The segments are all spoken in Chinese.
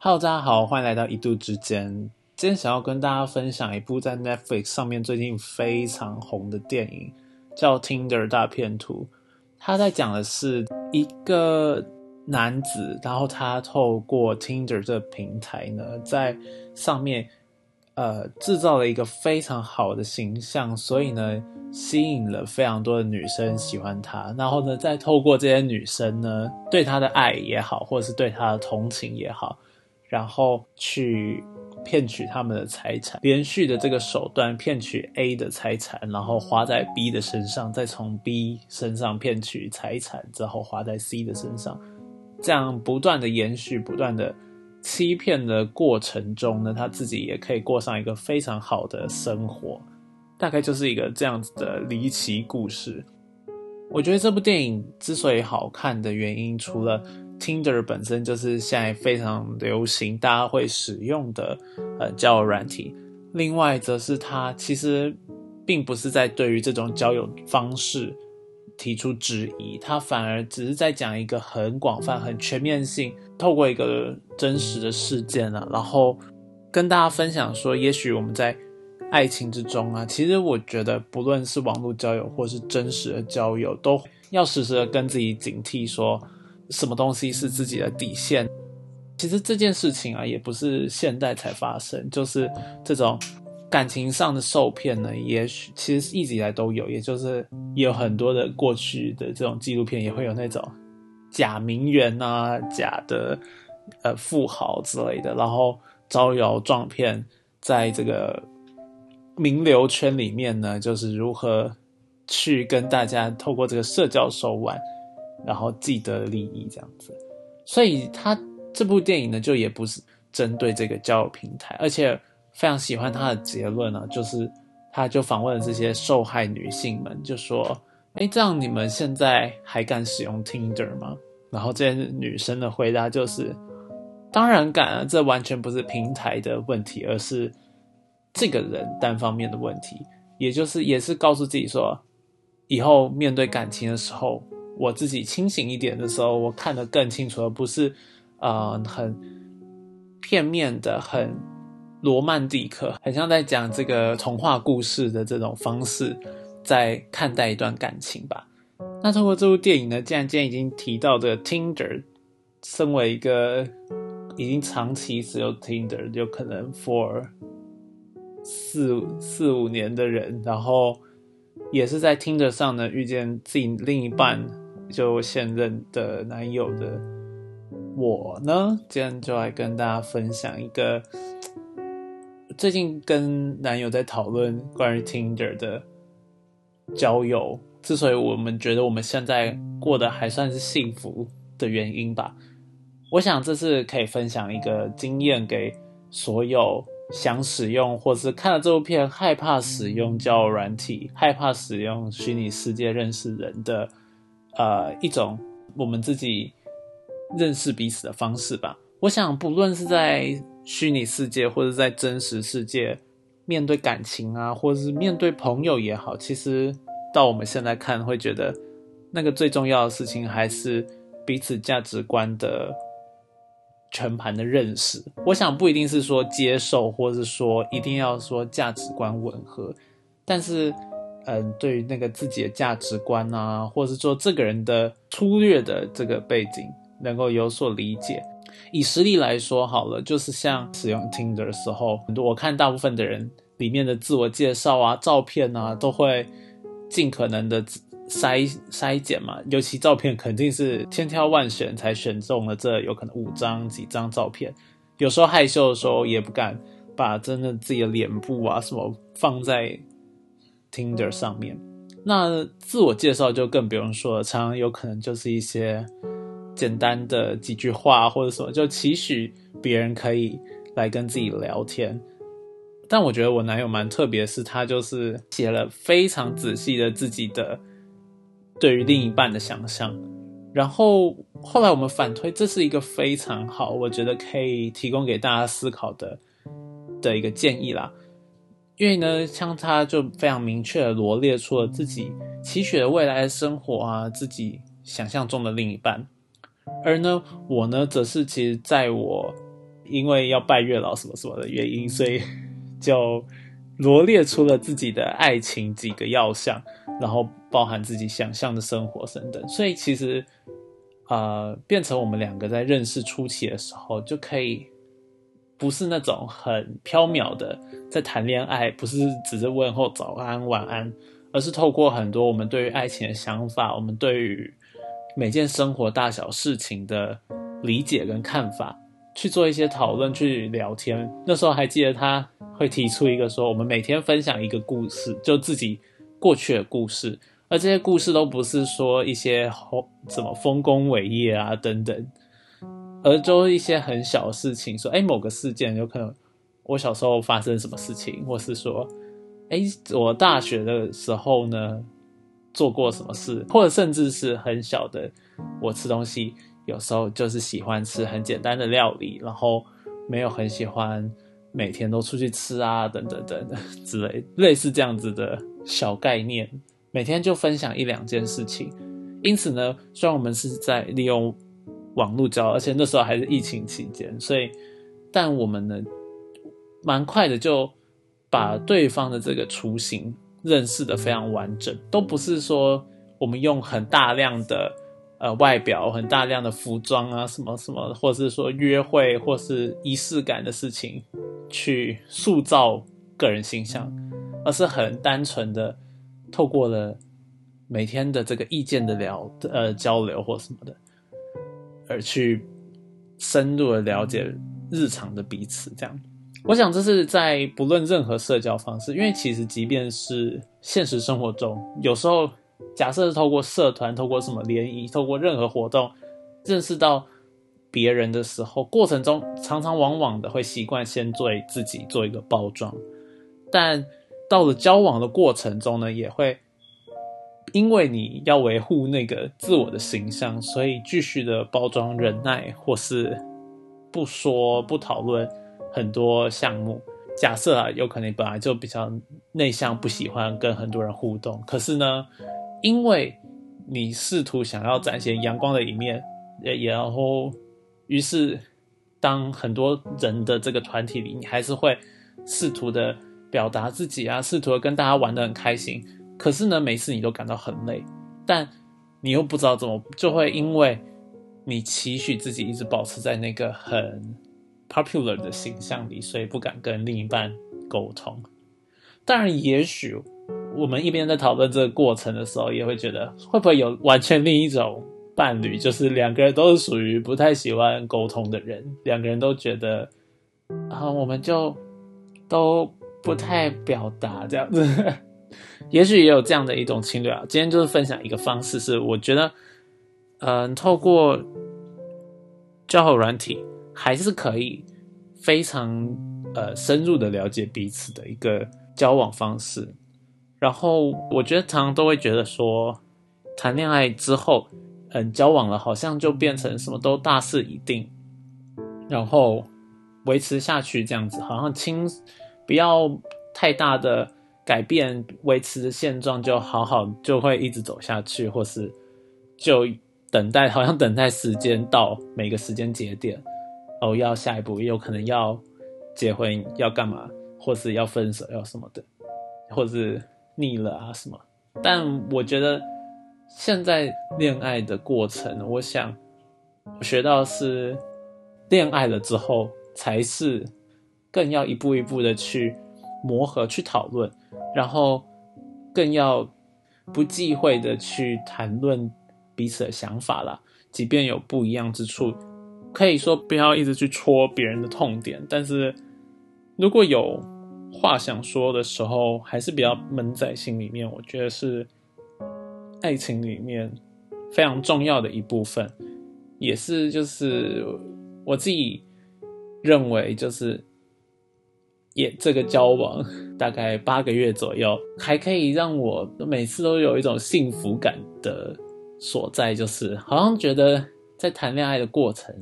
Hello，大家好，欢迎来到一度之间。今天想要跟大家分享一部在 Netflix 上面最近非常红的电影，叫《Tinder 大片图》。他在讲的是一个男子，然后他透过 Tinder 这个平台呢，在上面呃制造了一个非常好的形象，所以呢吸引了非常多的女生喜欢他。然后呢，再透过这些女生呢对他的爱也好，或者是对他的同情也好，然后去骗取他们的财产，连续的这个手段骗取 A 的财产，然后花在 B 的身上，再从 B 身上骗取财产之后花在 C 的身上，这样不断的延续，不断的欺骗的过程中呢，他自己也可以过上一个非常好的生活，大概就是一个这样子的离奇故事。我觉得这部电影之所以好看的原因，除了 Tinder 本身就是现在非常流行，大家会使用的呃交友软体。另外，则是它其实并不是在对于这种交友方式提出质疑，它反而只是在讲一个很广泛、很全面性，透过一个真实的事件啊，然后跟大家分享说，也许我们在爱情之中啊，其实我觉得不论是网络交友或是真实的交友，都要时时的跟自己警惕说。什么东西是自己的底线？其实这件事情啊，也不是现代才发生，就是这种感情上的受骗呢，也许其实一直以来都有，也就是有很多的过去的这种纪录片也会有那种假名媛啊、假的呃富豪之类的，然后招摇撞骗，在这个名流圈里面呢，就是如何去跟大家透过这个社交手腕。然后既得利益这样子，所以他这部电影呢，就也不是针对这个交友平台，而且非常喜欢他的结论呢，就是他就访问了这些受害女性们，就说：“哎，这样你们现在还敢使用 Tinder 吗？”然后这些女生的回答就是：“当然敢啊，这完全不是平台的问题，而是这个人单方面的问题，也就是也是告诉自己说，以后面对感情的时候。”我自己清醒一点的时候，我看得更清楚，而不是，呃，很片面的、很罗曼蒂克，很像在讲这个童话故事的这种方式，在看待一段感情吧。那通过这部电影呢，既然今天已经提到的 Tinder，身为一个已经长期使用 Tinder，有可能 for 四四五年的人，然后也是在 Tinder 上呢遇见自己另一半。就现任的男友的我呢，今天就来跟大家分享一个 最近跟男友在讨论关于 Tinder 的交友，之所以我们觉得我们现在过得还算是幸福的原因吧。我想这是可以分享一个经验给所有想使用或是看了这部片害怕使用交友软体、害怕使用虚拟世界认识人的。呃，一种我们自己认识彼此的方式吧。我想，不论是在虚拟世界或者在真实世界，面对感情啊，或者是面对朋友也好，其实到我们现在看，会觉得那个最重要的事情还是彼此价值观的全盘的认识。我想，不一定是说接受，或者是说一定要说价值观吻合，但是。嗯，对于那个自己的价值观啊，或者是说这个人的粗略的这个背景，能够有所理解。以实例来说好了，就是像使用 Tinder 的时候，很多我看大部分的人里面的自我介绍啊、照片啊，都会尽可能的筛筛减嘛。尤其照片肯定是千挑万选才选中了这有可能五张几张照片。有时候害羞的时候也不敢把真的自己的脸部啊什么放在。Tinder 上面，那自我介绍就更不用说了，常常有可能就是一些简单的几句话或者什么，就期许别人可以来跟自己聊天。但我觉得我男友蛮特别，是他就是写了非常仔细的自己的对于另一半的想象，然后后来我们反推，这是一个非常好，我觉得可以提供给大家思考的的一个建议啦。因为呢，像他就非常明确的罗列出了自己期许的未来的生活啊，自己想象中的另一半。而呢，我呢，则是其实在我因为要拜月老什么什么的原因，所以 就罗列出了自己的爱情几个要项，然后包含自己想象的生活等等。所以其实，呃，变成我们两个在认识初期的时候，就可以不是那种很飘渺的在谈恋爱，不是只是问候早安晚安，而是透过很多我们对于爱情的想法，我们对于每件生活大小事情的理解跟看法。去做一些讨论，去聊天。那时候还记得他会提出一个说，我们每天分享一个故事，就自己过去的故事。而这些故事都不是说一些什么丰功伟业啊等等，而就一些很小的事情，说哎某个事件有可能我小时候发生什么事情，或是说哎我大学的时候呢做过什么事，或者甚至是很小的我吃东西。有时候就是喜欢吃很简单的料理，然后没有很喜欢每天都出去吃啊，等等等等 之类，类似这样子的小概念，每天就分享一两件事情。因此呢，虽然我们是在利用网络交，而且那时候还是疫情期间，所以，但我们呢，蛮快的就把对方的这个雏形认识的非常完整，都不是说我们用很大量的。呃，外表很大量的服装啊，什么什么，或是说约会或是仪式感的事情，去塑造个人形象，而是很单纯的透过了每天的这个意见的聊呃交流或什么的，而去深入的了解日常的彼此。这样，我想这是在不论任何社交方式，因为其实即便是现实生活中，有时候。假设是透过社团、透过什么联谊、透过任何活动认识到别人的时候，过程中常常往往的会习惯先对自己做一个包装，但到了交往的过程中呢，也会因为你要维护那个自我的形象，所以继续的包装、忍耐，或是不说、不讨论很多项目。假设啊，有可能本来就比较内向，不喜欢跟很多人互动，可是呢？因为你试图想要展现阳光的一面，也然后，于是当很多人的这个团体里，你还是会试图的表达自己啊，试图的跟大家玩的很开心。可是呢，每次你都感到很累，但你又不知道怎么，就会因为你期许自己一直保持在那个很 popular 的形象里，所以不敢跟另一半沟通。当然，也许。我们一边在讨论这个过程的时候，也会觉得会不会有完全另一种伴侣，就是两个人都是属于不太喜欢沟通的人，两个人都觉得啊，我们就都不太表达这样子。也许也有这样的一种情侣啊。今天就是分享一个方式，是我觉得，嗯，透过交友软体还是可以非常呃深入的了解彼此的一个交往方式。然后我觉得常常都会觉得说，谈恋爱之后，嗯，交往了好像就变成什么都大势已定，然后维持下去这样子，好像轻不要太大的改变，维持现状就好好就会一直走下去，或是就等待，好像等待时间到每个时间节点，哦，要下一步，有可能要结婚，要干嘛，或是要分手，要什么的，或是。腻了啊什么？但我觉得现在恋爱的过程，我想我学到是恋爱了之后才是更要一步一步的去磨合、去讨论，然后更要不忌讳的去谈论彼此的想法啦。即便有不一样之处，可以说不要一直去戳别人的痛点，但是如果有。话想说的时候，还是比较闷在心里面。我觉得是爱情里面非常重要的一部分，也是就是我自己认为，就是也这个交往大概八个月左右，还可以让我每次都有一种幸福感的所在，就是好像觉得在谈恋爱的过程，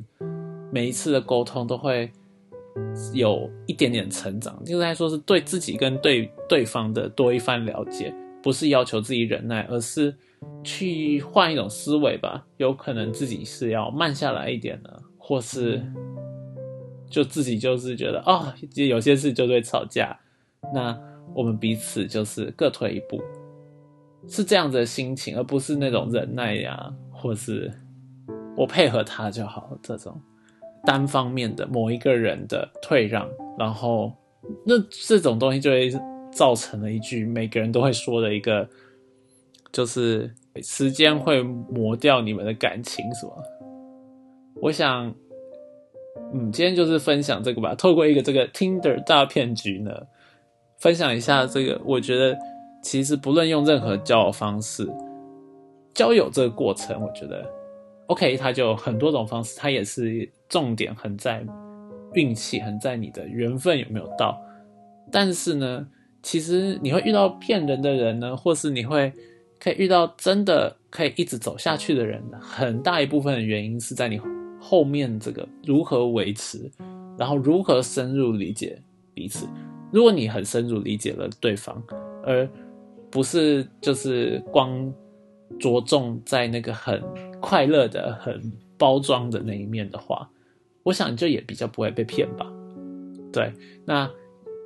每一次的沟通都会。有一点点成长，应该说是对自己跟对对方的多一番了解，不是要求自己忍耐，而是去换一种思维吧。有可能自己是要慢下来一点呢，或是就自己就是觉得啊，有些事就会吵架，那我们彼此就是各退一步，是这样子的心情，而不是那种忍耐呀，或是我配合他就好这种单方面的某一个人的退让，然后那这种东西就会造成了一句每个人都会说的一个，就是时间会磨掉你们的感情，是吗？我想。嗯，今天就是分享这个吧。透过一个这个 Tinder 大骗局呢，分享一下这个。我觉得其实不论用任何交友方式，交友这个过程，我觉得 OK，它就很多种方式，它也是重点很在运气，很在你的缘分有没有到。但是呢，其实你会遇到骗人的人呢，或是你会可以遇到真的可以一直走下去的人，很大一部分的原因是在你。后面这个如何维持，然后如何深入理解彼此。如果你很深入理解了对方，而不是就是光着重在那个很快乐的、很包装的那一面的话，我想就也比较不会被骗吧。对，那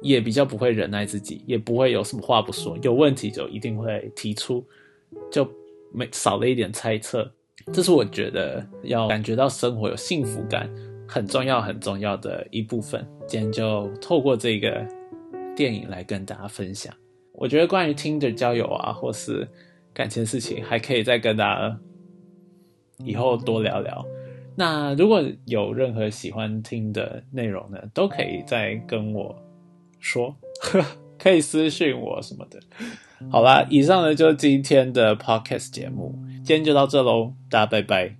也比较不会忍耐自己，也不会有什么话不说，有问题就一定会提出，就没少了一点猜测。这是我觉得要感觉到生活有幸福感很重要很重要的一部分。今天就透过这个电影来跟大家分享。我觉得关于听的交友啊，或是感情事情，还可以再跟大家以后多聊聊。那如果有任何喜欢听的内容呢，都可以再跟我说，呵 可以私信我什么的。好啦，以上呢就是今天的 podcast 节目。今天就到这喽，大家拜拜。